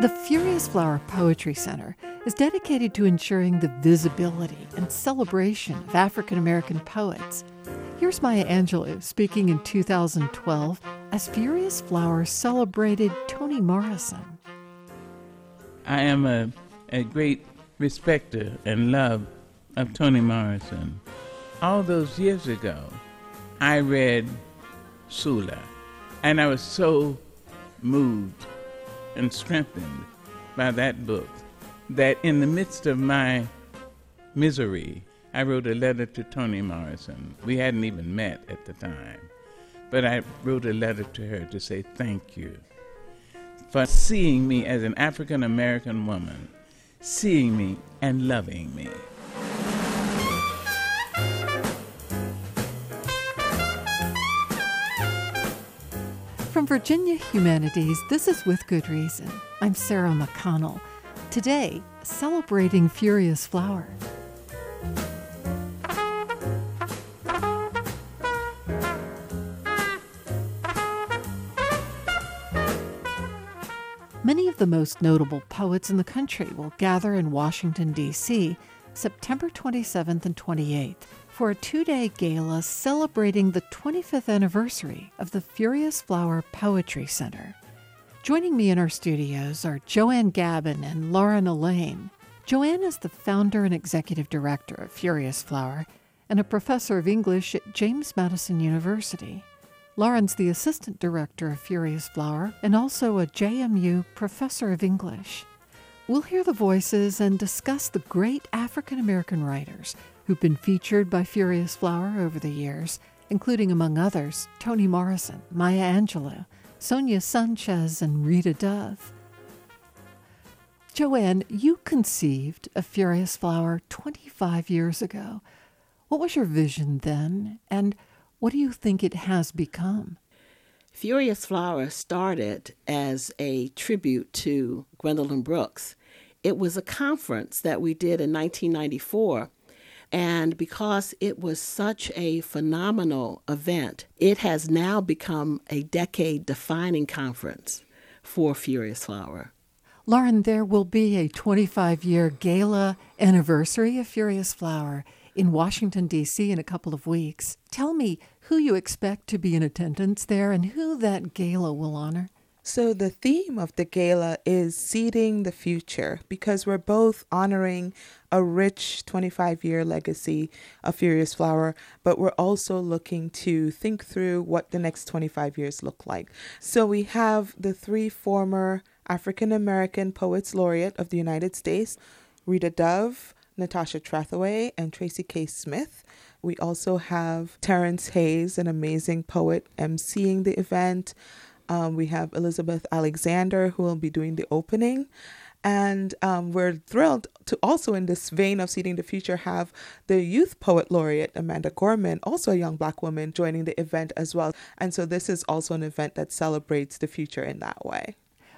The Furious Flower Poetry Center is dedicated to ensuring the visibility and celebration of African American poets. Here's Maya Angelou speaking in 2012 as Furious Flower celebrated Toni Morrison. I am a, a great respecter and love of Toni Morrison. All those years ago, I read Sula, and I was so moved and strengthened by that book that in the midst of my misery, I wrote a letter to Toni Morrison. We hadn't even met at the time, but I wrote a letter to her to say thank you for seeing me as an African American woman, seeing me and loving me. From Virginia Humanities, this is With Good Reason. I'm Sarah McConnell. Today, celebrating Furious Flower. Many of the most notable poets in the country will gather in Washington, D.C. September 27th and 28th for a two day gala celebrating the 25th anniversary of the Furious Flower Poetry Center. Joining me in our studios are Joanne Gabin and Lauren Alleyne. Joanne is the founder and executive director of Furious Flower and a professor of English at James Madison University. Lauren's the assistant director of Furious Flower and also a JMU professor of English. We'll hear the voices and discuss the great African American writers who've been featured by Furious Flower over the years, including, among others, Toni Morrison, Maya Angelou, Sonia Sanchez, and Rita Dove. Joanne, you conceived of Furious Flower 25 years ago. What was your vision then, and what do you think it has become? Furious Flower started as a tribute to Gwendolyn Brooks. It was a conference that we did in 1994 and because it was such a phenomenal event, it has now become a decade defining conference for Furious Flower. Lauren, there will be a 25 year gala anniversary of Furious Flower in Washington, D.C. in a couple of weeks. Tell me who you expect to be in attendance there and who that gala will honor. So, the theme of the gala is Seeding the Future because we're both honoring a rich 25 year legacy of Furious Flower, but we're also looking to think through what the next 25 years look like. So, we have the three former African American Poets Laureate of the United States Rita Dove, Natasha Trethewey, and Tracy K. Smith. We also have Terrence Hayes, an amazing poet, emceeing the event. Um, we have Elizabeth Alexander, who will be doing the opening. And um, we're thrilled to also, in this vein of Seeding the Future, have the Youth Poet Laureate Amanda Gorman, also a young Black woman, joining the event as well. And so this is also an event that celebrates the future in that way.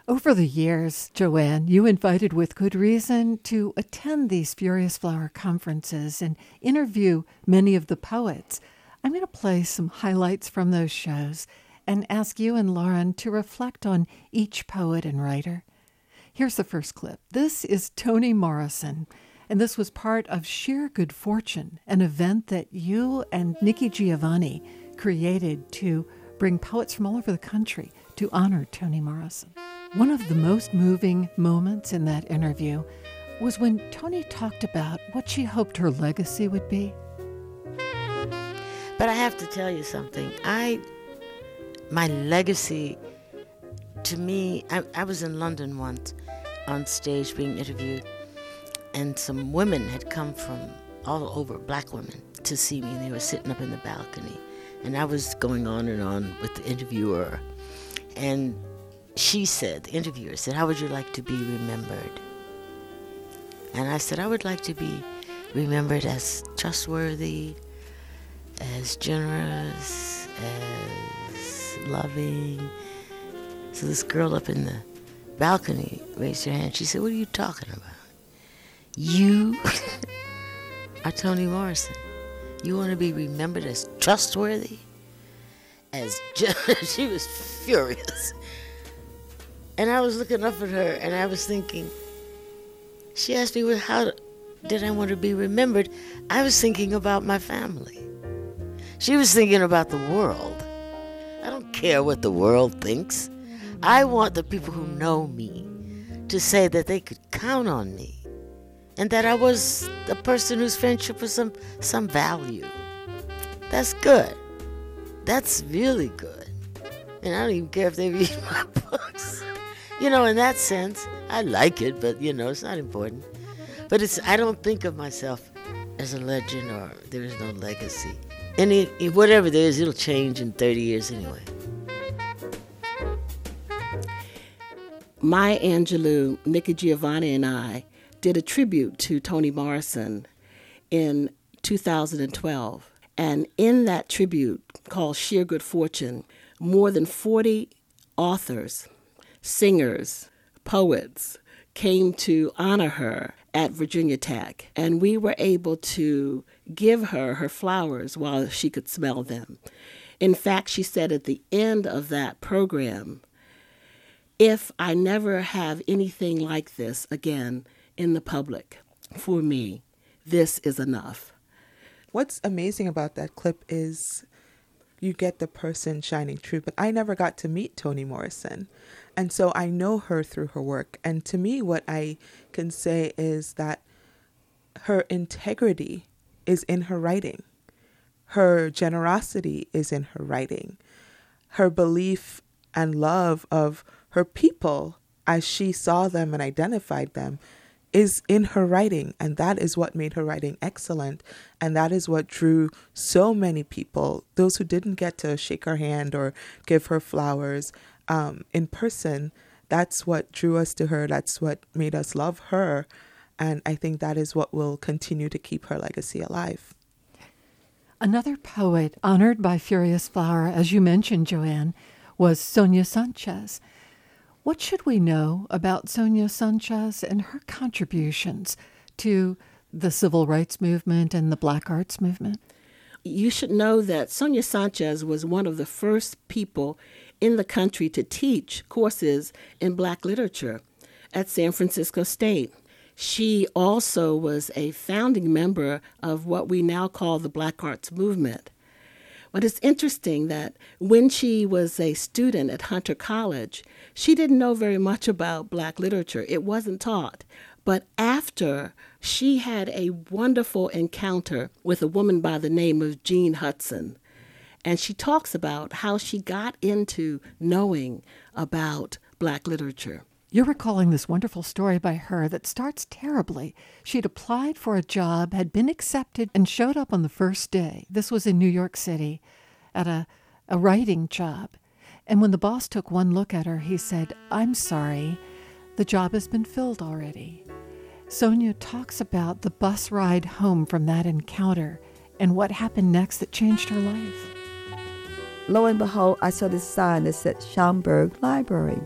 Over the years, Joanne, you invited with good reason to attend these Furious Flower conferences and interview many of the poets. I'm going to play some highlights from those shows and ask you and Lauren to reflect on each poet and writer. Here's the first clip. This is Toni Morrison, and this was part of Sheer Good Fortune, an event that you and Nikki Giovanni created to bring poets from all over the country to honor Toni Morrison. One of the most moving moments in that interview was when Toni talked about what she hoped her legacy would be. But I have to tell you something. I my legacy to me, I, I was in London once on stage being interviewed, and some women had come from all over, black women, to see me, and they were sitting up in the balcony. And I was going on and on with the interviewer. And she said, the interviewer said, How would you like to be remembered? And I said, I would like to be remembered as trustworthy, as generous, as loving. So this girl up in the balcony raised her hand. She said, What are you talking about? You are Toni Morrison. You want to be remembered as trustworthy? As she was furious. And I was looking up at her and I was thinking, she asked me, well, how did I want to be remembered? I was thinking about my family. She was thinking about the world. I don't care what the world thinks. I want the people who know me to say that they could count on me and that I was a person whose friendship was some, some value. That's good. That's really good. And I don't even care if they read my books. You know, in that sense, I like it, but you know, it's not important. But it's I don't think of myself as a legend or there is no legacy. And it, whatever there is, it'll change in 30 years anyway. Maya Angelou, Nikki Giovanni, and I did a tribute to Toni Morrison in 2012. And in that tribute called Sheer Good Fortune, more than 40 authors, singers, poets came to honor her at Virginia Tech. And we were able to give her her flowers while she could smell them. In fact, she said at the end of that program, if I never have anything like this again in the public, for me, this is enough. What's amazing about that clip is you get the person shining through, but I never got to meet Toni Morrison. And so I know her through her work. And to me, what I can say is that her integrity is in her writing, her generosity is in her writing, her belief and love of her people as she saw them and identified them is in her writing. And that is what made her writing excellent. And that is what drew so many people those who didn't get to shake her hand or give her flowers um, in person. That's what drew us to her. That's what made us love her and i think that is what will continue to keep her legacy alive another poet honored by furious flower as you mentioned joanne was sonia sanchez what should we know about Sonia Sanchez and her contributions to the civil rights movement and the black arts movement? You should know that Sonia Sanchez was one of the first people in the country to teach courses in black literature at San Francisco State. She also was a founding member of what we now call the Black Arts Movement. But it's interesting that when she was a student at Hunter College, she didn't know very much about black literature. It wasn't taught. But after she had a wonderful encounter with a woman by the name of Jean Hudson, and she talks about how she got into knowing about black literature. You're recalling this wonderful story by her that starts terribly. She'd applied for a job, had been accepted, and showed up on the first day. This was in New York City at a, a writing job. And when the boss took one look at her, he said, I'm sorry, the job has been filled already. Sonia talks about the bus ride home from that encounter and what happened next that changed her life. Lo and behold, I saw this sign that said Schomburg Library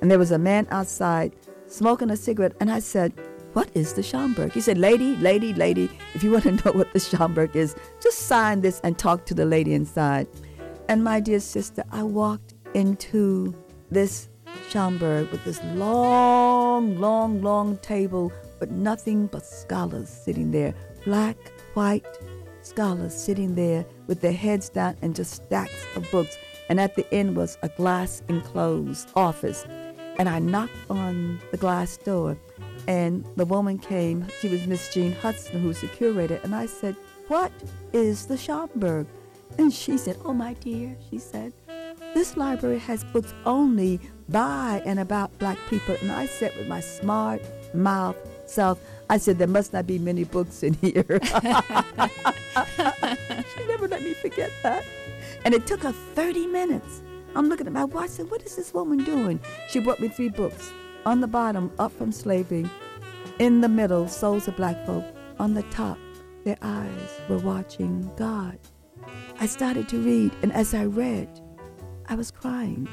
and there was a man outside smoking a cigarette, and I said, What is the Schomburg? He said, Lady, lady, lady, if you want to know what the Schomburg is, just sign this and talk to the lady inside. And my dear sister, I walked into this Schomburg with this long, long, long table, but nothing but scholars sitting there, black, white scholars sitting there with their heads down and just stacks of books. And at the end was a glass enclosed office and I knocked on the glass door, and the woman came. She was Miss Jean Hudson, who's the curator. And I said, What is the Schomburg? And she said, Oh, my dear, she said, this library has books only by and about black people. And I said with my smart mouth self, I said, There must not be many books in here. she never let me forget that. And it took her 30 minutes I'm looking at my watch and said, What is this woman doing? She brought me three books. On the bottom, Up from Slavery. In the middle, Souls of Black Folk. On the top, their eyes were watching God. I started to read, and as I read, I was crying.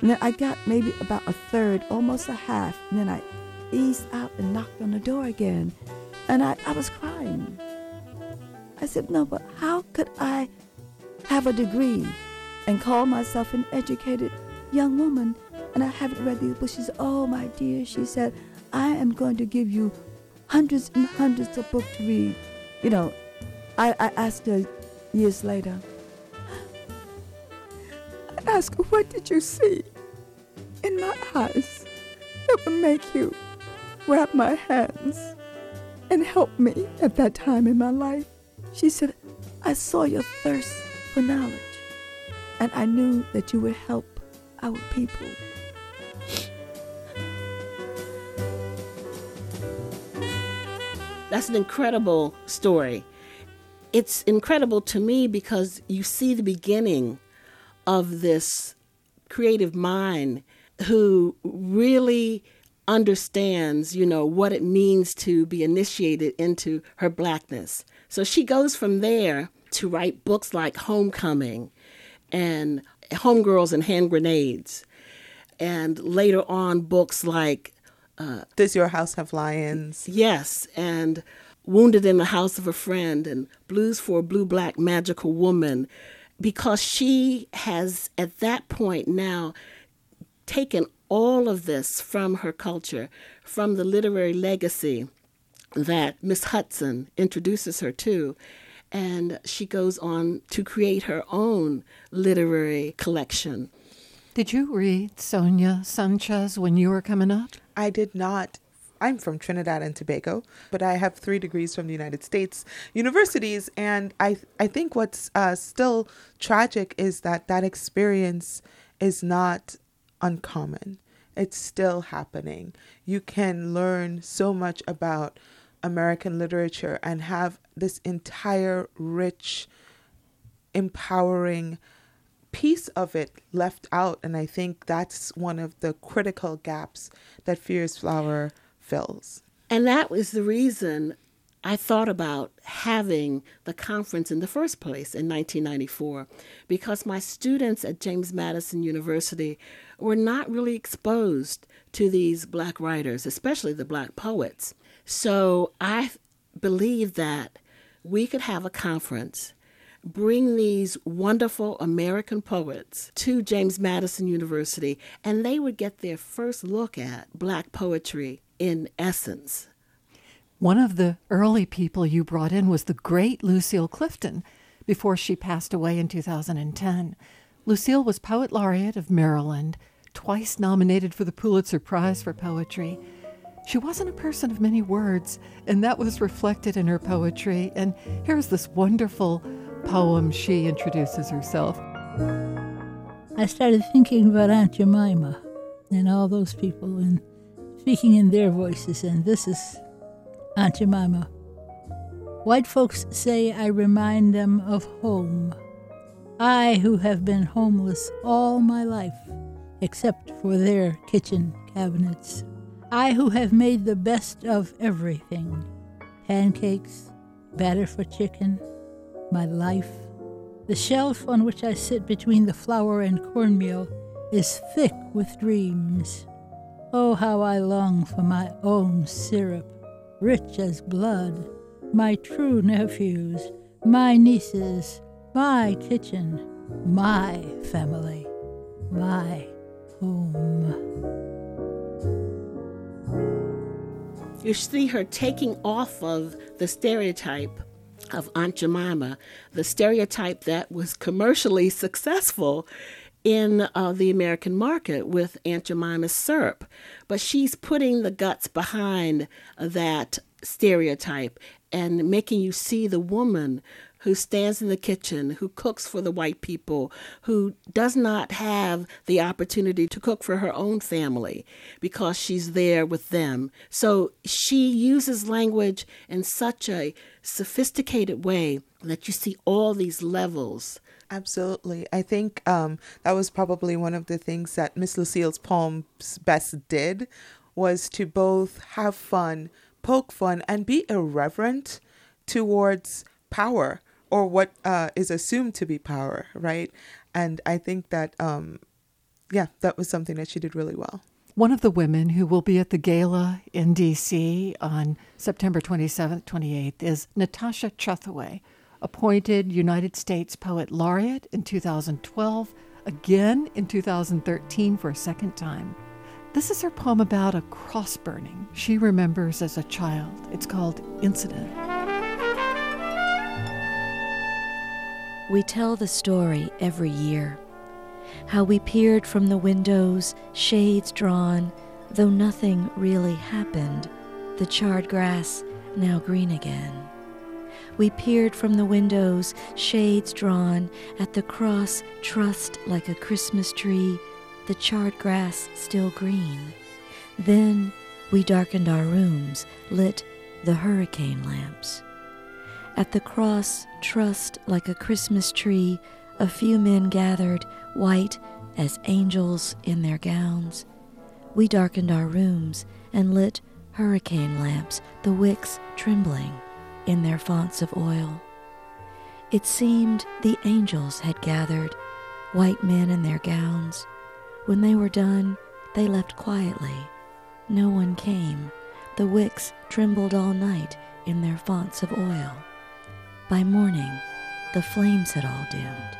And then I got maybe about a third, almost a half, and then I eased out and knocked on the door again. And I, I was crying. I said, No, but how could I have a degree and call myself an educated young woman and I haven't read these books. Oh, my dear, she said, I am going to give you hundreds and hundreds of books to read. You know, I, I asked her years later, I asked her, What did you see in my eyes that would make you grab my hands and help me at that time in my life? She said, I saw your thirst for knowledge, and I knew that you would help our people. That's an incredible story. It's incredible to me because you see the beginning of this creative mind who really understands, you know, what it means to be initiated into her blackness. So she goes from there to write books like Homecoming and Homegirls and Hand Grenades. And later on, books like uh, Does Your House Have Lions? Yes, and Wounded in the House of a Friend and Blues for a Blue Black Magical Woman, because she has at that point now taken all of this from her culture, from the literary legacy that Miss Hudson introduces her to. And she goes on to create her own literary collection. Did you read Sonia Sanchez when you were coming up? I did not. I'm from Trinidad and Tobago, but I have three degrees from the United States universities, and I I think what's uh, still tragic is that that experience is not uncommon. It's still happening. You can learn so much about American literature and have this entire rich, empowering piece of it left out. And I think that's one of the critical gaps that Furious Flower fills. And that was the reason I thought about having the conference in the first place in 1994 because my students at James Madison University were not really exposed to these black writers, especially the black poets. So I believe that we could have a conference, bring these wonderful American poets to James Madison University, and they would get their first look at black poetry in essence. One of the early people you brought in was the great Lucille Clifton before she passed away in 2010. Lucille was Poet Laureate of Maryland, twice nominated for the Pulitzer Prize for Poetry. She wasn't a person of many words, and that was reflected in her poetry. And here's this wonderful poem she introduces herself. I started thinking about Aunt Jemima and all those people and speaking in their voices, and this is Aunt Jemima. White folks say I remind them of home. I, who have been homeless all my life, except for their kitchen cabinets. I, who have made the best of everything pancakes, batter for chicken, my life. The shelf on which I sit between the flour and cornmeal is thick with dreams. Oh, how I long for my own syrup rich as blood, my true nephews, my nieces, my kitchen, my family, my home. You see her taking off of the stereotype of Aunt Jemima, the stereotype that was commercially successful in uh, the American market with Aunt Jemima's syrup. But she's putting the guts behind that stereotype and making you see the woman who stands in the kitchen, who cooks for the white people, who does not have the opportunity to cook for her own family because she's there with them. So she uses language in such a sophisticated way that you see all these levels Absolutely. I think um, that was probably one of the things that Miss Lucille's poems best did was to both have fun, poke fun, and be irreverent towards power or what uh, is assumed to be power, right? And I think that, um, yeah, that was something that she did really well. One of the women who will be at the gala in DC on September 27th, 28th is Natasha Trethewey appointed United States Poet Laureate in 2012, again in 2013 for a second time. This is her poem about a cross burning she remembers as a child. It's called Incident. We tell the story every year. How we peered from the windows, shades drawn, though nothing really happened, the charred grass now green again. We peered from the windows, shades drawn, at the cross trussed like a Christmas tree, the charred grass still green. Then we darkened our rooms, lit the hurricane lamps. At the cross, trussed like a Christmas tree, a few men gathered, white as angels in their gowns. We darkened our rooms and lit hurricane lamps, the wicks trembling in their fonts of oil. It seemed the angels had gathered, white men in their gowns. When they were done, they left quietly. No one came. The wicks trembled all night in their fonts of oil. By morning, the flames had all dimmed.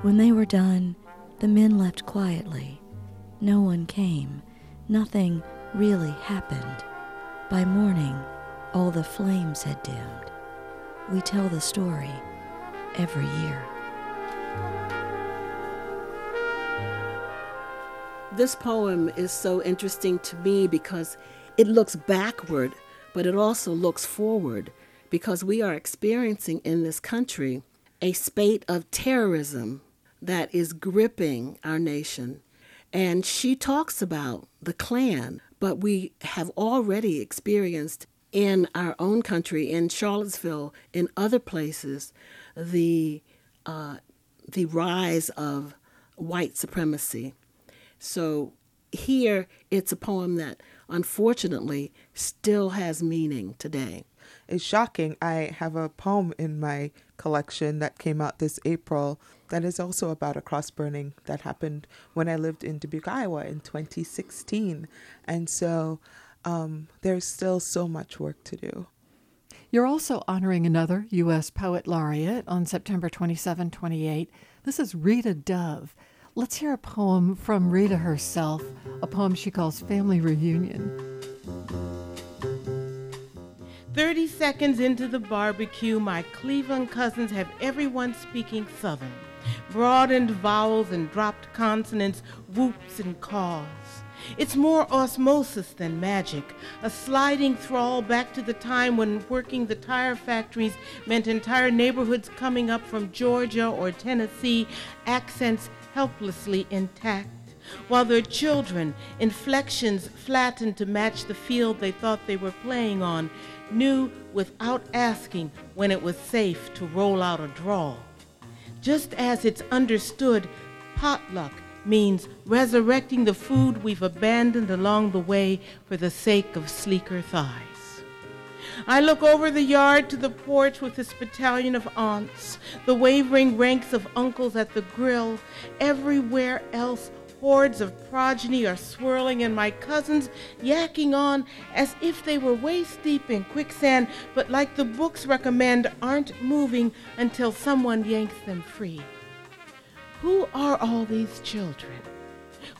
When they were done, the men left quietly. No one came. Nothing really happened. By morning, all the flames had dimmed. We tell the story every year. This poem is so interesting to me because it looks backward, but it also looks forward because we are experiencing in this country a spate of terrorism that is gripping our nation. And she talks about the Klan, but we have already experienced in our own country, in Charlottesville, in other places, the uh, the rise of white supremacy. So here, it's a poem that unfortunately still has meaning today. It's shocking. I have a poem in my collection that came out this April that is also about a cross burning that happened when I lived in Dubuque, Iowa in 2016. And so um, there's still so much work to do. You're also honoring another U.S. Poet Laureate on September 27 28. This is Rita Dove. Let's hear a poem from Rita herself, a poem she calls Family Reunion. 30 seconds into the barbecue, my Cleveland cousins have everyone speaking Southern. Broadened vowels and dropped consonants, whoops and caws. It's more osmosis than magic, a sliding thrall back to the time when working the tire factories meant entire neighborhoods coming up from Georgia or Tennessee, accents helplessly intact while their children, inflections flattened to match the field they thought they were playing on, knew without asking when it was safe to roll out a draw. Just as it's understood, potluck means resurrecting the food we've abandoned along the way for the sake of sleeker thighs. I look over the yard to the porch with this battalion of aunts, the wavering ranks of uncles at the grill, everywhere else hordes of progeny are swirling, and my cousins yakking on as if they were waist deep in quicksand, but like the books recommend, aren't moving until someone yanks them free. Who are all these children?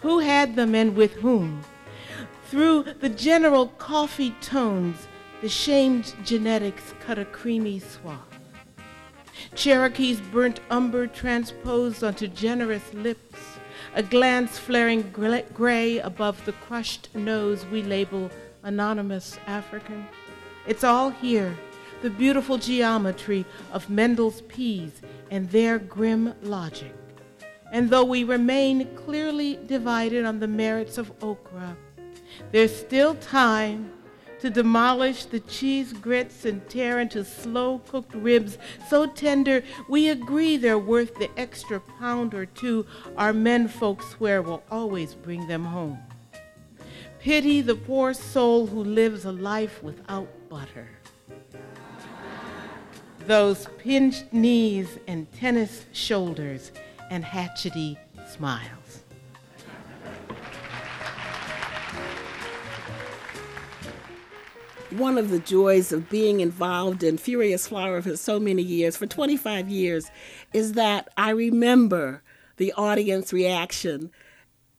Who had them and with whom? Through the general coffee tones, the shamed genetics cut a creamy swath. Cherokee's burnt umber transposed onto generous lips a glance flaring gray above the crushed nose we label anonymous African. It's all here, the beautiful geometry of Mendel's peas and their grim logic. And though we remain clearly divided on the merits of okra, there's still time to demolish the cheese grits and tear into slow cooked ribs so tender we agree they're worth the extra pound or two our men folks swear will always bring them home. Pity the poor soul who lives a life without butter. Those pinched knees and tennis shoulders and hatchety smiles. One of the joys of being involved in Furious Flower for so many years, for 25 years, is that I remember the audience reaction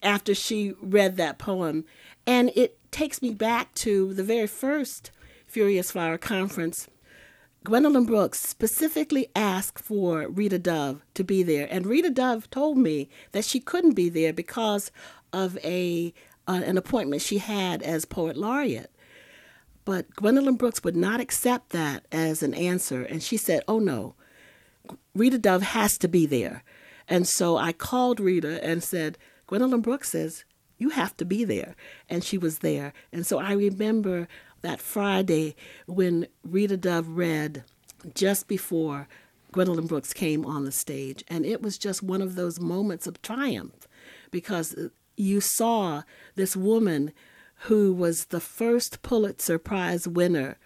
after she read that poem. And it takes me back to the very first Furious Flower conference. Gwendolyn Brooks specifically asked for Rita Dove to be there, and Rita Dove told me that she couldn't be there because of a uh, an appointment she had as poet laureate. But Gwendolyn Brooks would not accept that as an answer, and she said, "Oh no, Rita Dove has to be there." And so I called Rita and said, Gwendolyn Brooks says, You have to be there. And she was there. And so I remember that Friday when Rita Dove read just before Gwendolyn Brooks came on the stage. And it was just one of those moments of triumph because you saw this woman who was the first Pulitzer Prize winner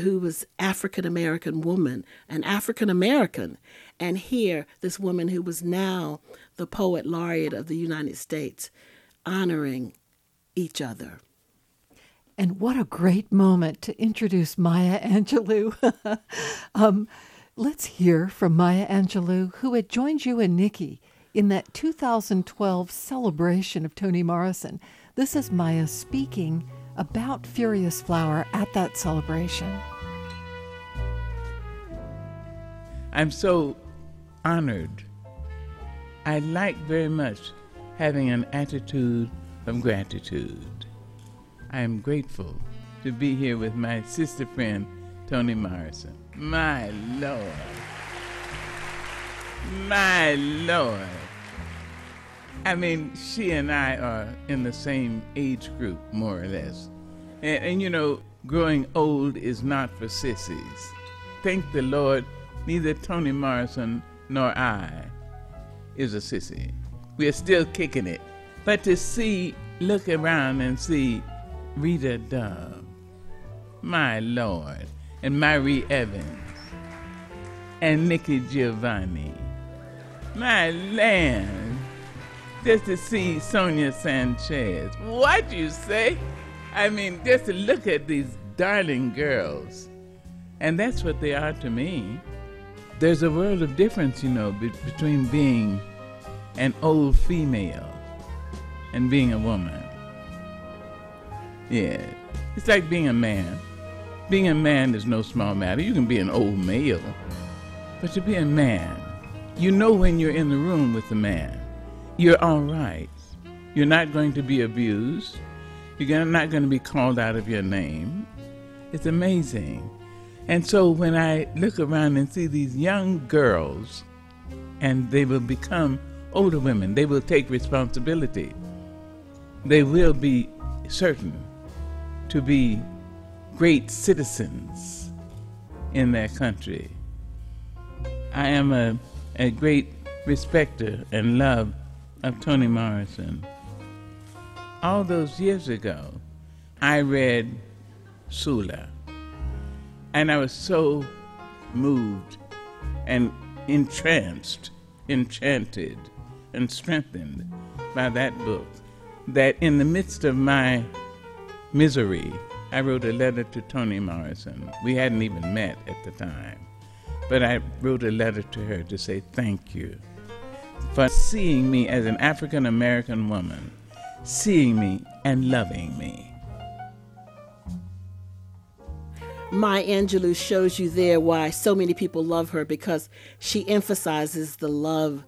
who was African American woman, an African American, and here this woman who was now the poet laureate of the United States, honoring each other. And what a great moment to introduce Maya Angelou. um, let's hear from Maya Angelou, who had joined you and Nikki in that 2012 celebration of Toni Morrison. This is Maya speaking about Furious Flower at that celebration. I'm so honored. I like very much having an attitude of gratitude. I am grateful to be here with my sister friend, Toni Morrison. My Lord. My Lord. I mean, she and I are in the same age group, more or less. And, and, you know, growing old is not for sissies. Thank the Lord, neither Toni Morrison nor I is a sissy. We are still kicking it. But to see, look around and see Rita Dove, my Lord, and Mari Evans, and Nikki Giovanni, my land just to see Sonia Sanchez. What you say? I mean, just to look at these darling girls. And that's what they are to me. There's a world of difference, you know, be- between being an old female and being a woman. Yeah, it's like being a man. Being a man is no small matter. You can be an old male, but to be a man, you know when you're in the room with a man you're all right. You're not going to be abused. You're not going to be called out of your name. It's amazing. And so when I look around and see these young girls, and they will become older women, they will take responsibility. They will be certain to be great citizens in their country. I am a, a great respecter and love of Toni Morrison. All those years ago, I read Sula, and I was so moved and entranced, enchanted, and strengthened by that book that in the midst of my misery, I wrote a letter to Toni Morrison. We hadn't even met at the time, but I wrote a letter to her to say thank you for seeing me as an African American woman, seeing me and loving me. Maya Angelou shows you there why so many people love her because she emphasizes the love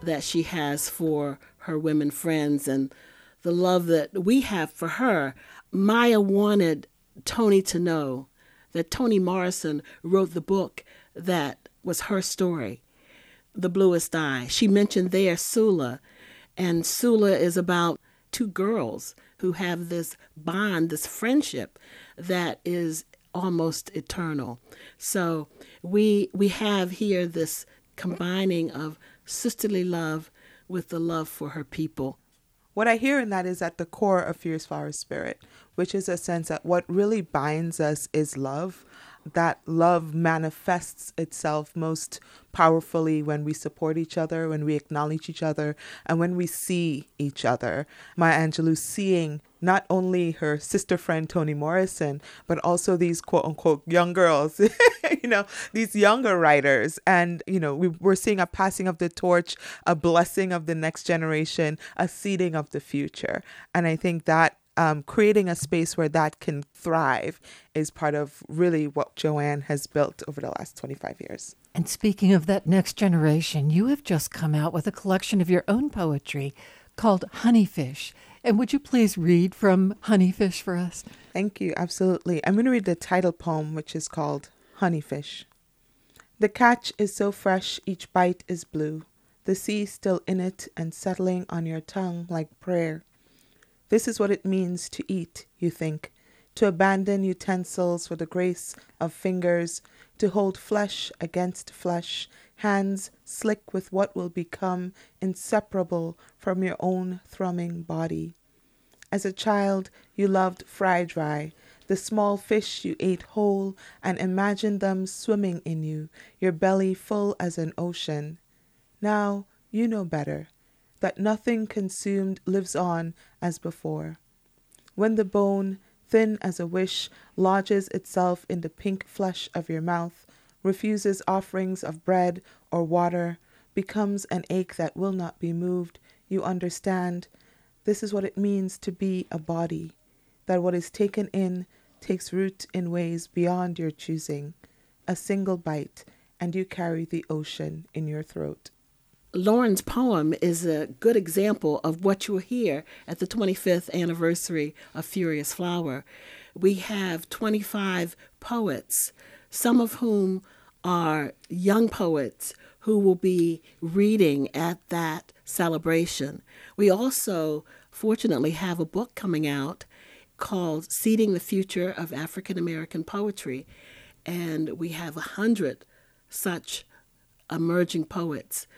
that she has for her women friends and the love that we have for her. Maya wanted Toni to know that Toni Morrison wrote the book that was her story the Bluest Eye. She mentioned there Sula, and Sula is about two girls who have this bond, this friendship that is almost eternal. So we we have here this combining of sisterly love with the love for her people. What I hear in that is at the core of Furious Flower Spirit, which is a sense that what really binds us is love. That love manifests itself most powerfully when we support each other, when we acknowledge each other, and when we see each other. Maya Angelou seeing not only her sister friend Toni Morrison, but also these quote unquote young girls, you know, these younger writers. And, you know, we, we're seeing a passing of the torch, a blessing of the next generation, a seeding of the future. And I think that um, creating a space where that can thrive is part of really what Joanne has built over the last 25 years. And speaking of that next generation, you have just come out with a collection of your own poetry called Honeyfish. And would you please read from Honeyfish for us? Thank you. Absolutely. I'm going to read the title poem, which is called Honeyfish. The catch is so fresh, each bite is blue. The sea still in it and settling on your tongue like prayer. This is what it means to eat, you think, to abandon utensils for the grace of fingers, to hold flesh against flesh, hands slick with what will become inseparable from your own thrumming body. As a child, you loved fry dry, the small fish you ate whole, and imagined them swimming in you, your belly full as an ocean. Now you know better that nothing consumed lives on as before. When the bone, thin as a wish, lodges itself in the pink flesh of your mouth, refuses offerings of bread or water, becomes an ache that will not be moved, you understand this is what it means to be a body, that what is taken in takes root in ways beyond your choosing. A single bite, and you carry the ocean in your throat. Lauren's poem is a good example of what you'll hear at the 25th anniversary of Furious Flower. We have 25 poets, some of whom are young poets who will be reading at that celebration. We also, fortunately, have a book coming out called Seeding the Future of African American Poetry, and we have a hundred such emerging poets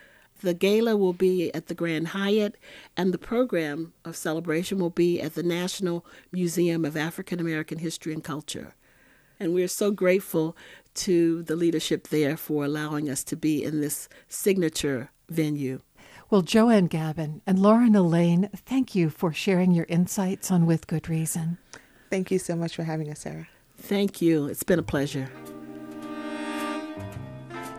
the gala will be at the Grand Hyatt, and the program of celebration will be at the National Museum of African American History and Culture. And we're so grateful to the leadership there for allowing us to be in this signature venue. Well, Joanne Gabin and Lauren Alleyne, thank you for sharing your insights on With Good Reason. Thank you so much for having us, Sarah. Thank you. It's been a pleasure.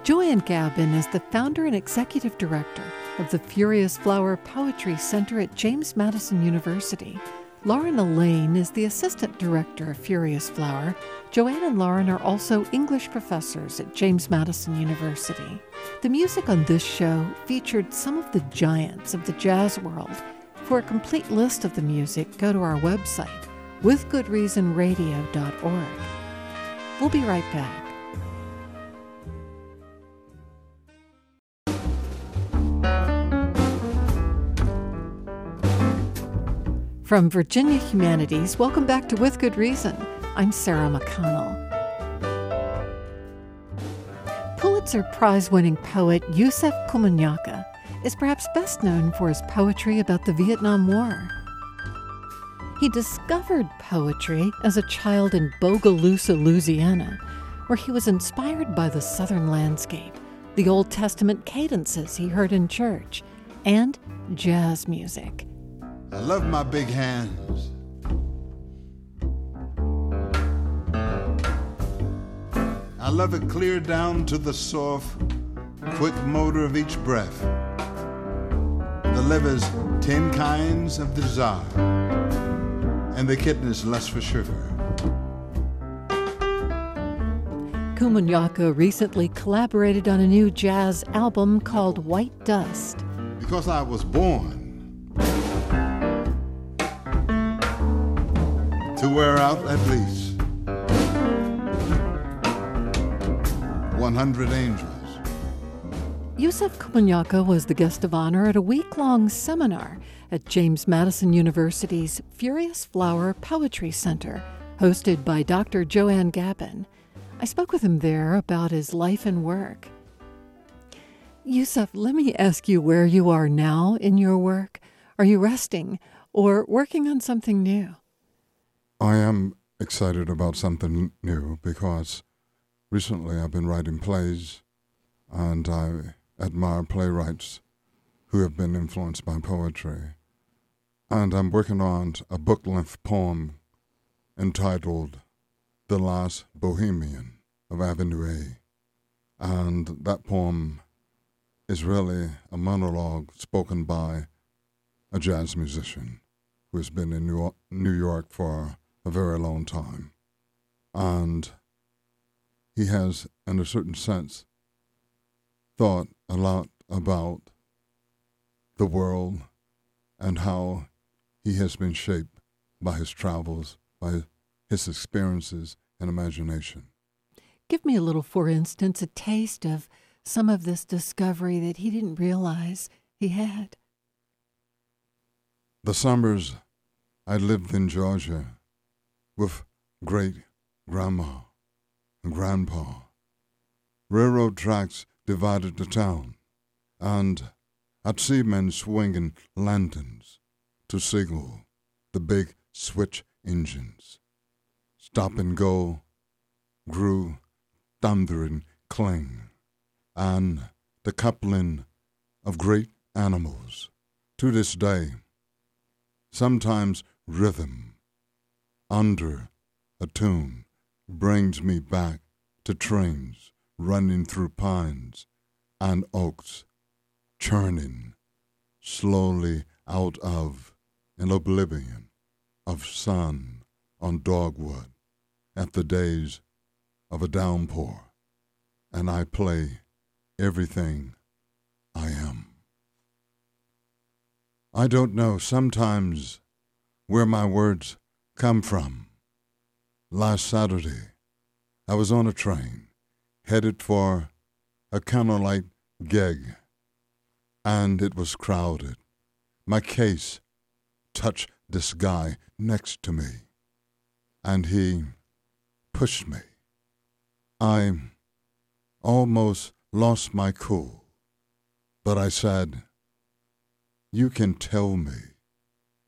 Joanne Gabin is the founder and executive director of the Furious Flower Poetry Center at James Madison University. Lauren Alleyne is the assistant director of Furious Flower. Joanne and Lauren are also English professors at James Madison University. The music on this show featured some of the giants of the jazz world. For a complete list of the music, go to our website, withgoodreasonradio.org. We'll be right back. From Virginia Humanities, welcome back to With Good Reason. I'm Sarah McConnell. Pulitzer Prize winning poet Yusef Komunyakaa is perhaps best known for his poetry about the Vietnam War. He discovered poetry as a child in Bogalusa, Louisiana, where he was inspired by the southern landscape, the Old Testament cadences he heard in church, and jazz music. I love my big hands. I love it clear down to the soft, quick motor of each breath. The liver's ten kinds of desire, and the kidney's lust for sugar. Komunyakaa recently collaborated on a new jazz album called White Dust. Because I was born to wear out at least 100 angels. Yusef Komunyakaa was the guest of honor at a week long seminar at James Madison University's Furious Flower Poetry Center, hosted by Dr. Joanne Gabin. I spoke with him there about his life and work. Yusef, let me ask you where you are now in your work. Are you resting or working on something new? I am excited about something new because recently I've been writing plays, and I admire playwrights who have been influenced by poetry. And I'm working on a book length poem entitled The Last Bohemian of Avenue A. And that poem is really a monologue spoken by a jazz musician who has been in New York for a very long time. And he has, in a certain sense, thought a lot about the world and how he has been shaped by his travels, by his experiences and imagination. Give me a little, for instance, a taste of some of this discovery that he didn't realize he had. The summers I lived in Georgia with great grandma and grandpa. Railroad tracks divided the town, and I'd see men swinging lanterns to signal the big switch engines. Stop and go grew thundering clang, and the coupling of great animals. To this day, sometimes rhythm under a tune brings me back to trains running through pines and oaks, churning slowly out of an oblivion of sun on dogwood at the days of a downpour, and I play everything I am. I don't know sometimes where my words come from. Last Saturday, I was on a train headed for a candlelight gig, and it was crowded. My case touched this guy next to me, and he pushed me. I almost lost my cool, but I said, You can tell me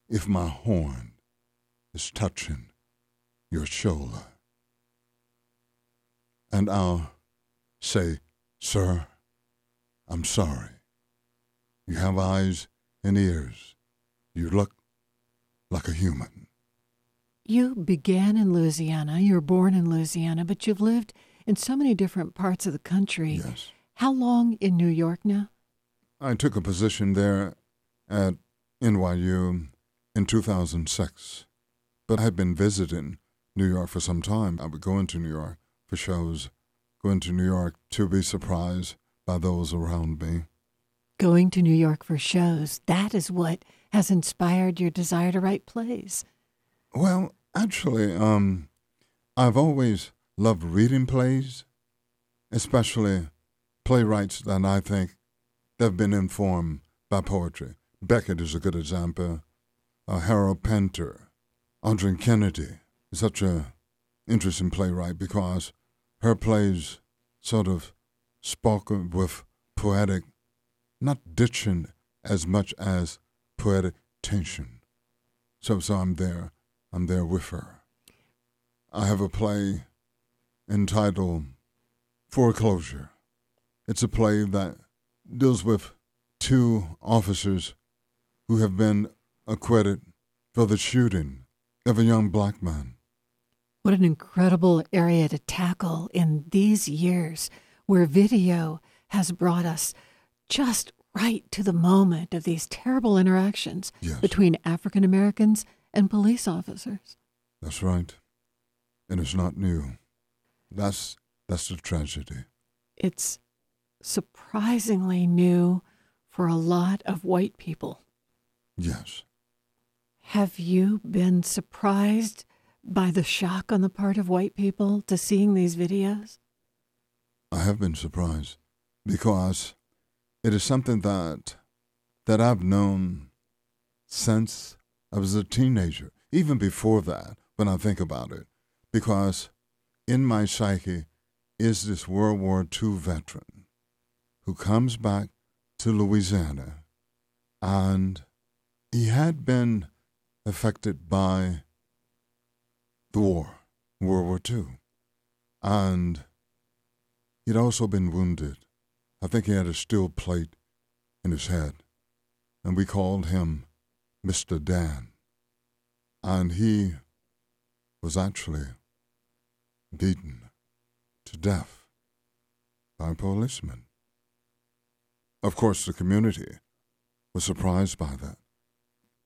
if my horn is touching your shoulder. And I'll say, Sir, I'm sorry. You have eyes and ears. You look like a human. You began in Louisiana. You were born in Louisiana, but you've lived in so many different parts of the country. Yes. How long in New York now? I took a position there at NYU in 2006, but I'd been visiting New York for some time. I would go into New York for shows, go into New York to be surprised by those around me. Going to New York for shows, that is what has inspired your desire to write plays. Well, actually, um, I've always loved reading plays, especially playwrights that I think have been informed by poetry. Beckett is a good example. Uh, Harold Pinter, Adrienne Kennedy is such a interesting playwright because her plays sort of spoken with poetic, not diction as much as poetic tension. So, so I'm there. I'm there with her. I have a play entitled Foreclosure. It's a play that deals with two officers who have been acquitted for the shooting of a young black man. What an incredible area to tackle in these years where video has brought us just right to the moment of these terrible interactions yes. between African Americans and police officers. That's right. And it's not new. That's that's the tragedy. It's surprisingly new for a lot of white people. Yes. Have you been surprised by the shock on the part of white people to seeing these videos? I have been surprised because it is something that that I've known since I was a teenager, even before that, when I think about it, because in my psyche is this World War II veteran who comes back to Louisiana and he had been affected by the war, World War II. And He'd also been wounded. I think he had a steel plate in his head, and we called him Mr. Dan. And he was actually beaten to death by policemen. Of course, the community was surprised by that.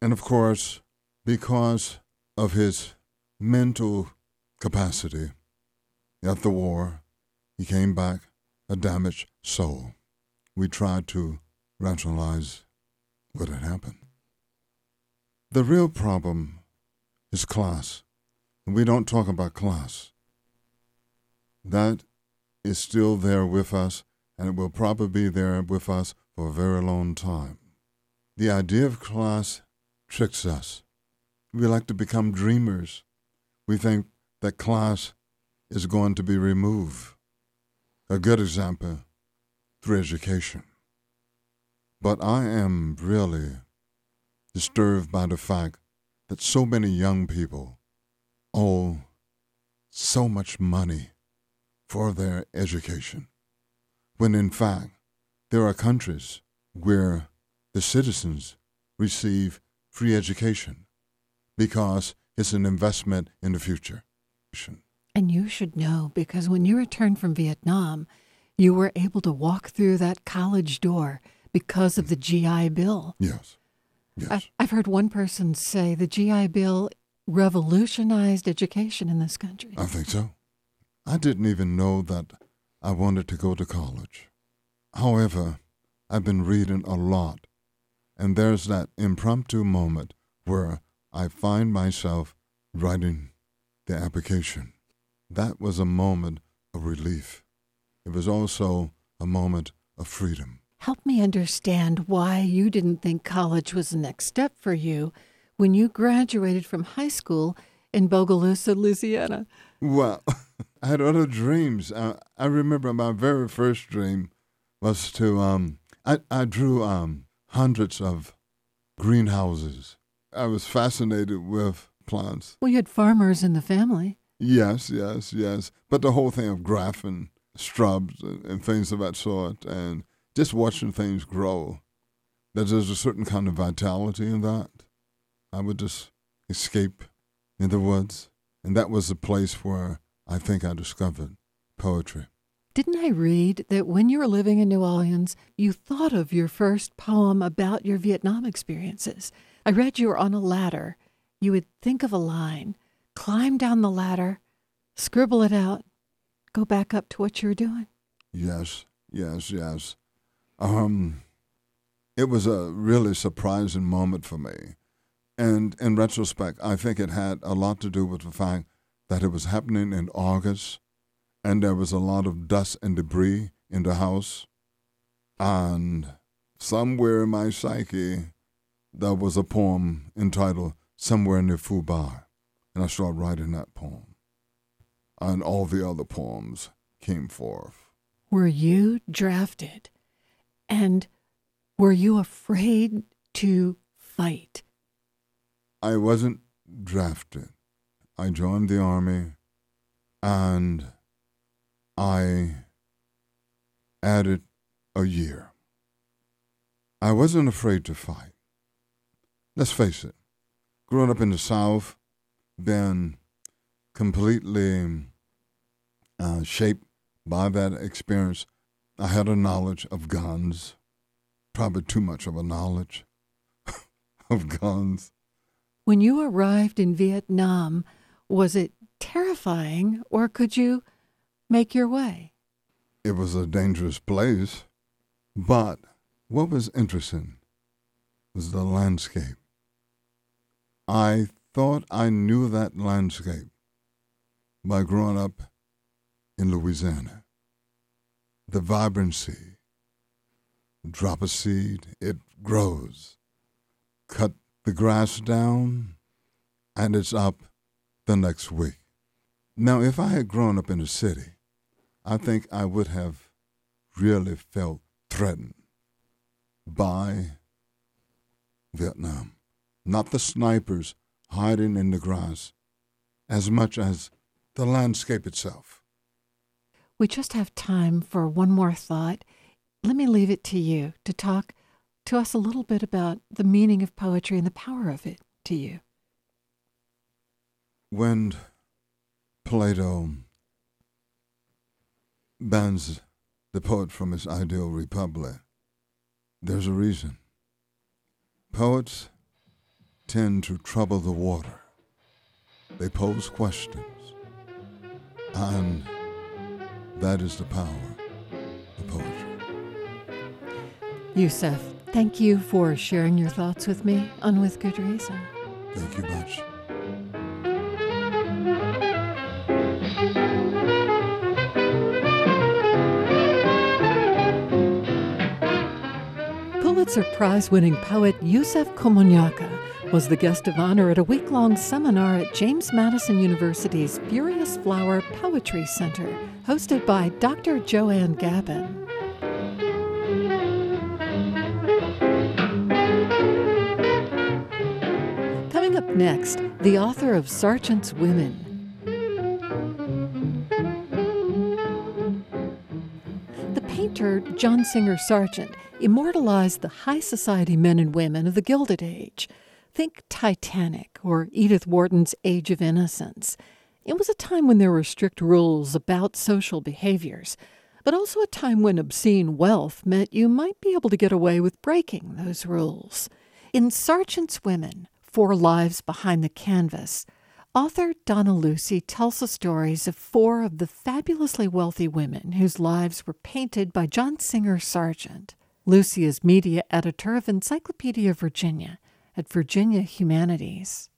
And of course, because of his mental capacity the war, he came back a damaged soul. We tried to rationalize what had happened. The real problem is class. We don't talk about class. That is still there with us, and it will probably be there with us for a very long time. The idea of class tricks us. We like to become dreamers. We think that class is going to be removed. A good example through education. But I am really disturbed by the fact that so many young people owe so much money for their education, when in fact there are countries where the citizens receive free education because it's an investment in the future. And you should know because when you returned from Vietnam, you were able to walk through that college door because of the GI Bill. Yes. Yes. I've heard one person say the GI Bill revolutionized education in this country. I think so. I didn't even know that I wanted to go to college. However, I've been reading a lot, and there's that impromptu moment where I find myself writing the application. That was a moment of relief. It was also a moment of freedom. Help me understand why you didn't think college was the next step for you when you graduated from high school in Bogalusa, Louisiana. Well, I had other dreams. I, I remember my very first dream was to um I, I drew um hundreds of greenhouses. I was fascinated with plants. Well, you had farmers in the family. Yes, yes, yes. But the whole thing of graphing shrubs and, and things of that sort and just watching things grow. That there's a certain kind of vitality in that. I would just escape in the woods. And that was the place where I think I discovered poetry. Didn't I read that when you were living in New Orleans, you thought of your first poem about your Vietnam experiences? I read you were on a ladder. You would think of a line, climb down the ladder, scribble it out, go back up to what you were doing. Yes, yes, yes. Um, it was a really surprising moment for me. And in retrospect, I think it had a lot to do with the fact that it was happening in August and there was a lot of dust and debris in the house. And somewhere in my psyche, there was a poem entitled Somewhere Near Phu Bai. And I started writing that poem. And all the other poems came forth. Were you drafted? And were you afraid to fight? I wasn't drafted. I joined the army and I added a year. I wasn't afraid to fight. Let's face it, growing up in the South, been completely uh, shaped by that experience. I had a knowledge of guns, probably too much of a knowledge of guns. When you arrived in Vietnam, was it terrifying or could you make your way? It was a dangerous place, but what was interesting was the landscape. I thought I knew that landscape by growing up in Louisiana. The vibrancy, drop a seed, it grows. Cut the grass down, and it's up the next week. Now, if I had grown up in a city, I think I would have really felt threatened by Vietnam. Not the snipers hiding in the grass as much as the landscape itself. We just have time for one more thought. Let me leave it to you to talk to us a little bit about the meaning of poetry and the power of it to you. When Plato bans the poet from his ideal republic, there's a reason. Poets tend to trouble the water. They pose questions. And that is the power of poetry. Yusef, thank you for sharing your thoughts with me on With Good Reason. Thank you much. Pulitzer Prize winning poet Yusef Komunyakaa was the guest of honor at a week long seminar at James Madison University's Furious Flower Poetry Center, hosted by Dr. Joanne Gabin. Coming up next, the author of Sargent's Women. The painter John Singer Sargent immortalized the high society men and women of the Gilded Age. Think Titanic or Edith Wharton's Age of Innocence. It was a time when there were strict rules about social behaviors, but also a time when obscene wealth meant you might be able to get away with breaking those rules. In Sargent's Women, Four Lives Behind the Canvas, author Donna Lucey tells the stories of four of the fabulously wealthy women whose lives were painted by John Singer Sargent. Lucey is media editor of Encyclopedia Virginia at Virginia Humanities.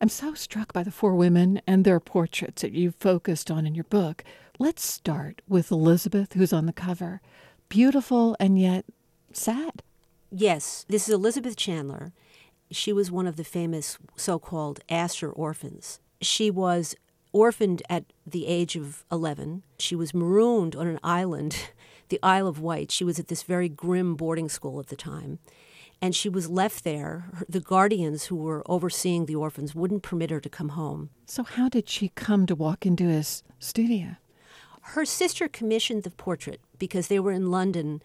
I'm so struck by the four women and their portraits that you've focused on in your book. Let's start with Elizabeth, who's on the cover. Beautiful and yet sad. Yes, this is Elizabeth Chanler. She was one of the famous so called Astor orphans. She was orphaned at the age of 11. She was marooned on an island, the Isle of Wight. She was at this very grim boarding school at the time and she was left there. The guardians who were overseeing the orphans wouldn't permit her to come home. So, how did she come to walk into his studio? Her sister commissioned the portrait because they were in London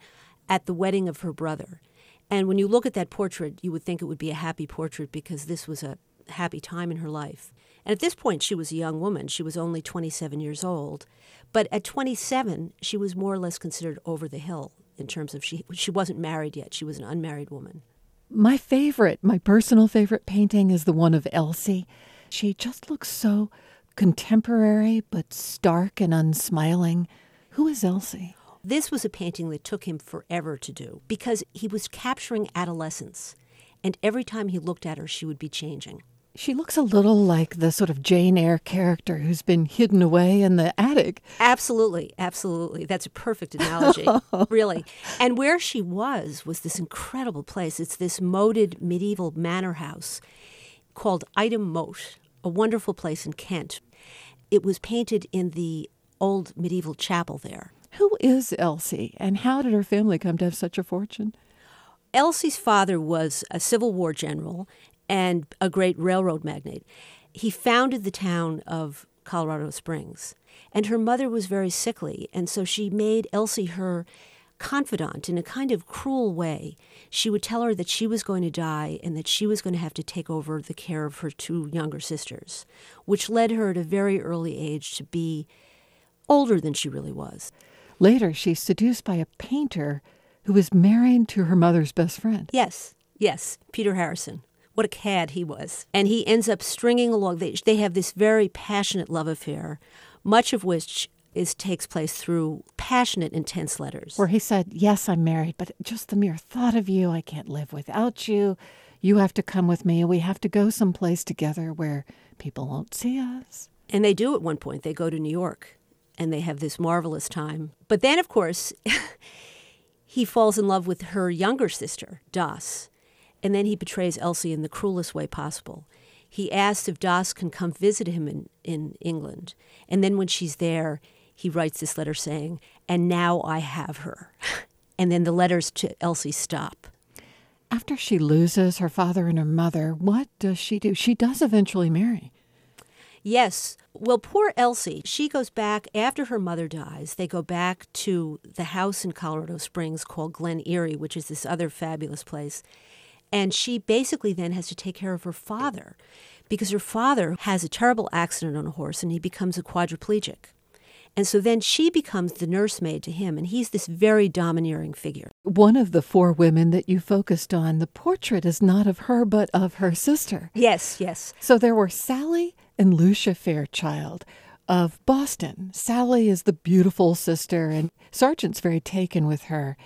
at the wedding of her brother. And when you look at that portrait, you would think it would be a happy portrait because this was a happy time in her life. And at this point, she was a young woman. She was only 27 years old. But at 27, she was more or less considered over the hill in terms of she she wasn't married yet. She was an unmarried woman. My favorite, my personal favorite painting is the one of Elsie. She just looks so contemporary but stark and unsmiling. Who is Elsie? This was a painting that took him forever to do because he was capturing adolescence. And every time he looked at her, she would be changing. She looks a little like the sort of Jane Eyre character who's been hidden away in the attic. Absolutely, absolutely. That's a perfect analogy, really. And where she was was this incredible place. It's this moated medieval manor house called Ightham Mote, a wonderful place in Kent. It was painted in the old medieval chapel there. Who is Elsie, and how did her family come to have such a fortune? Elsie's father was a Civil War general and a great railroad magnate. He founded the town of Colorado Springs, and her mother was very sickly, and so she made Elsie her confidant in a kind of cruel way. She would tell her that she was going to die and that she was going to have to take over the care of her two younger sisters, which led her at a very early age to be older than she really was. Later, she's seduced by a painter who is married to her mother's best friend. Yes, yes, Peter Harrison. What a cad he was. And he ends up stringing along. They, they have this very passionate love affair, much of which is takes place through passionate, intense letters. Where he said, Yes, I'm married, but just the mere thought of you, I can't live without you. You have to come with me, and we have to go someplace together where people won't see us. And they do at one point. They go to New York and they have this marvelous time. But then, of course, he falls in love with her younger sister, Das. And then he betrays Elsie in the cruelest way possible. He asks if Das can come visit him in, in England. And then when she's there, he writes this letter saying, And now I have her. and then the letters to Elsie stop. After she loses her father and her mother, what does she do? She does eventually marry. Yes. Well, poor Elsie, she goes back after her mother dies. They go back to the house in Colorado Springs called Glen Eyrie, which is this other fabulous place. And she basically then has to take care of her father because her father has a terrible accident on a horse and he becomes a quadriplegic. And so then she becomes the nursemaid to him, and he's this very domineering figure. One of the four women that you focused on, the portrait is not of her, but of her sister. Yes, yes. So there were Sally and Lucia Fairchild of Boston. Sally is the beautiful sister, and Sargent's very taken with her.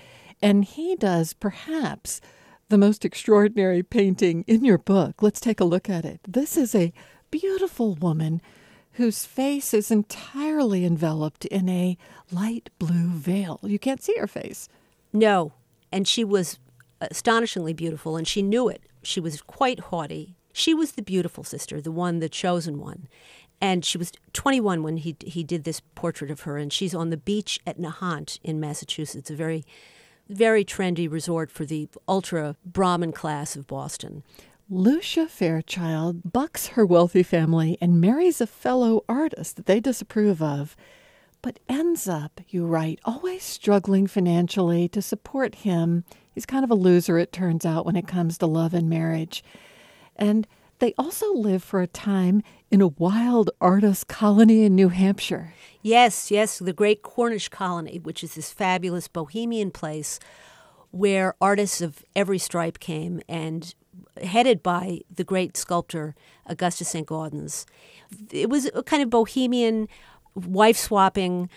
And he does perhaps the most extraordinary painting in your book. Let's take a look at it. This is a beautiful woman whose face is entirely enveloped in a light blue veil. You can't see her face. No. And she was astonishingly beautiful, and she knew it. She was quite haughty. She was the beautiful sister, the one, the chosen one. And she was 21 when he, he did this portrait of her, and she's on the beach at Nahant in Massachusetts, a very, very trendy resort for the ultra Brahmin class of Boston. Lucia Fairchild bucks her wealthy family and marries a fellow artist that they disapprove of, but ends up, you write, always struggling financially to support him. He's kind of a loser, it turns out, when it comes to love and marriage. And they also live for a time in a wild artist colony in New Hampshire. Yes, yes, the great Cornish colony, which is this fabulous bohemian place where artists of every stripe came and headed by the great sculptor Augustus St. Gaudens. It was a kind of bohemian, wife swapping.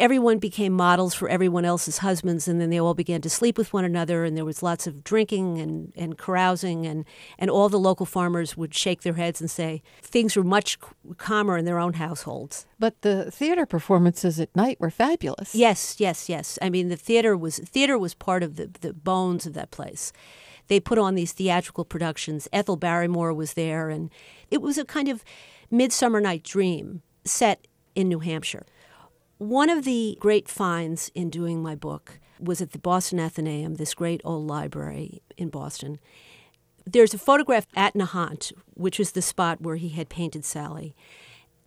Everyone became models for everyone else's husbands, and then they all began to sleep with one another, and there was lots of drinking and, and carousing, and, and all the local farmers would shake their heads and say things were much calmer in their own households. But the theater performances at night were fabulous. Yes, yes, yes. I mean, the theater was theater was part of the, the bones of that place they put on these theatrical productions. Ethel Barrymore was there, and it was a kind of Midsummer Night Dream set in New Hampshire. One of the great finds in doing my book was at the Boston Athenaeum, this great old library in Boston. There's a photograph at Nahant, which was the spot where he had painted Sally.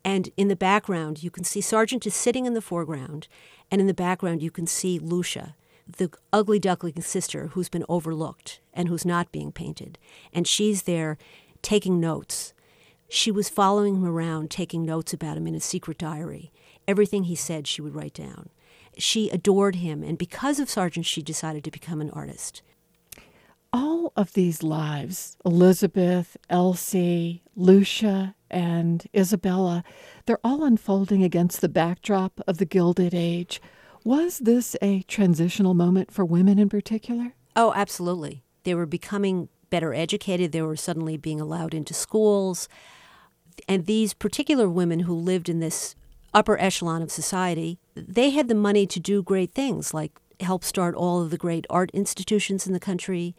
And in the background, you can see Sargent is sitting in the foreground, and in the background, you can see Lucia the ugly duckling sister who's been overlooked and who's not being painted. And she's there taking notes. She was following him around, taking notes about him in a secret diary. Everything he said, she would write down. She adored him, and because of Sargent, she decided to become an artist. All of these lives Elizabeth, Elsie, Lucia, and Isabella they're all unfolding against the backdrop of the Gilded Age was this a transitional moment for women in particular? Oh, absolutely. They were becoming better educated, they were suddenly being allowed into schools. And these particular women who lived in this upper echelon of society, they had the money to do great things like help start all of the great art institutions in the country.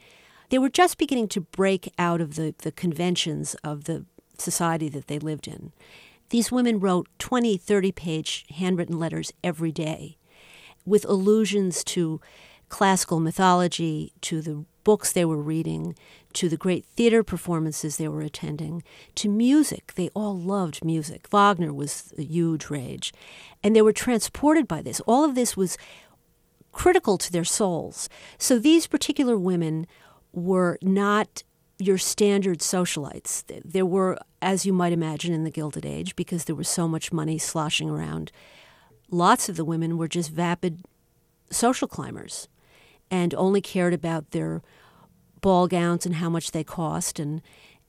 They were just beginning to break out of the, the conventions of the society that they lived in. These women wrote 20, 30 page handwritten letters every day with allusions to classical mythology, to the books they were reading, to the great theater performances they were attending, to music. They all loved music. Wagner was a huge rage. And they were transported by this. All of this was critical to their souls. So these particular women were not your standard socialites. There were, as you might imagine, in the Gilded Age, because there was so much money sloshing around lots of the women were just vapid social climbers and only cared about their ball gowns and how much they cost and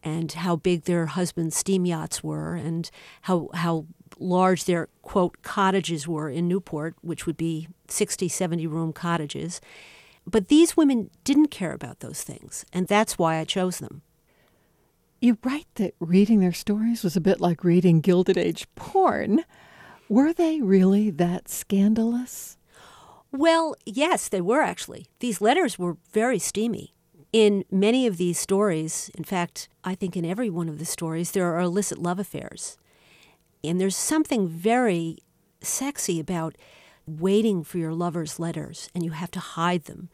and how big their husbands' steam yachts were and how how large their quote cottages were in Newport, which would be 60, 70 room cottages. But these women didn't care about those things, and that's why I chose them. You write that reading their stories was a bit like reading Gilded Age porn. Were they really that scandalous? Well, yes, they were actually. These letters were very steamy. In many of these stories, in fact, I think in every one of the stories, there are illicit love affairs. And there's something very sexy about waiting for your lover's letters and you have to hide them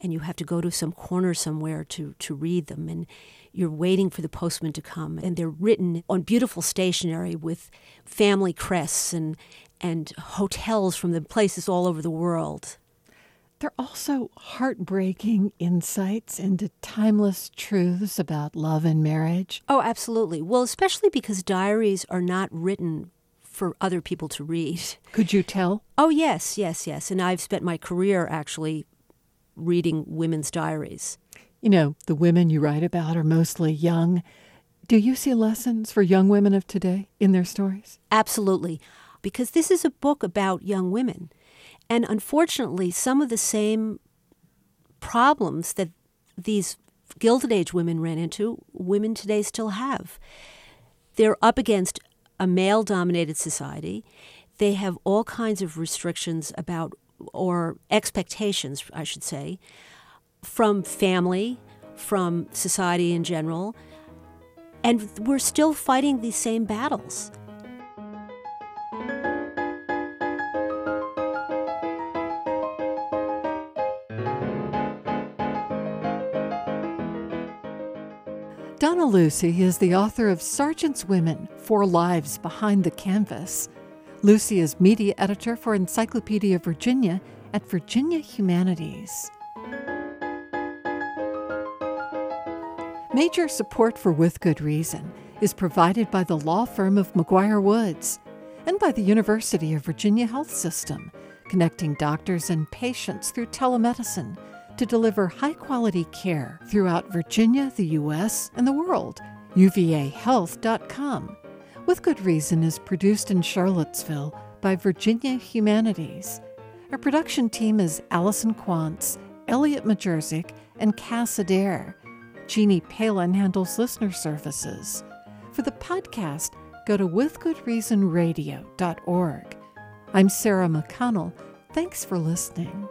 and you have to go to some corner somewhere to, to read them and you're waiting for the postman to come and they're written on beautiful stationery with family crests and and hotels from the places all over the world they're also heartbreaking insights into timeless truths about love and marriage. Oh, absolutely. Well, especially because diaries are not written for other people to read. Could you tell? Oh, yes, yes, yes. And I've spent my career actually reading women's diaries. You know, the women you write about are mostly young. Do you see lessons for young women of today in their stories? Absolutely. Because this is a book about young women. And unfortunately, some of the same problems that these Gilded Age women ran into, women today still have. They're up against a male dominated society. They have all kinds of restrictions about, or expectations, I should say, from family, from society in general. And we're still fighting these same battles. Lucey is the author of Sargent's Women Four Lives Behind the Canvas. Lucey is media editor for Encyclopedia Virginia at Virginia Humanities. Major support for With Good Reason is provided by the law firm of McGuire Woods and by the University of Virginia Health System, connecting doctors and patients through telemedicine to deliver high quality care throughout Virginia, the U.S., and the world. UVAHealth.com. With Good Reason is produced in Charlottesville by Virginia Humanities. Our production team is Allison Quantz, Elliot Majerczyk, and Cass Adair. Jeannie Palin handles listener services. For the podcast, go to withgoodreasonradio.org. I'm Sarah McConnell. Thanks for listening.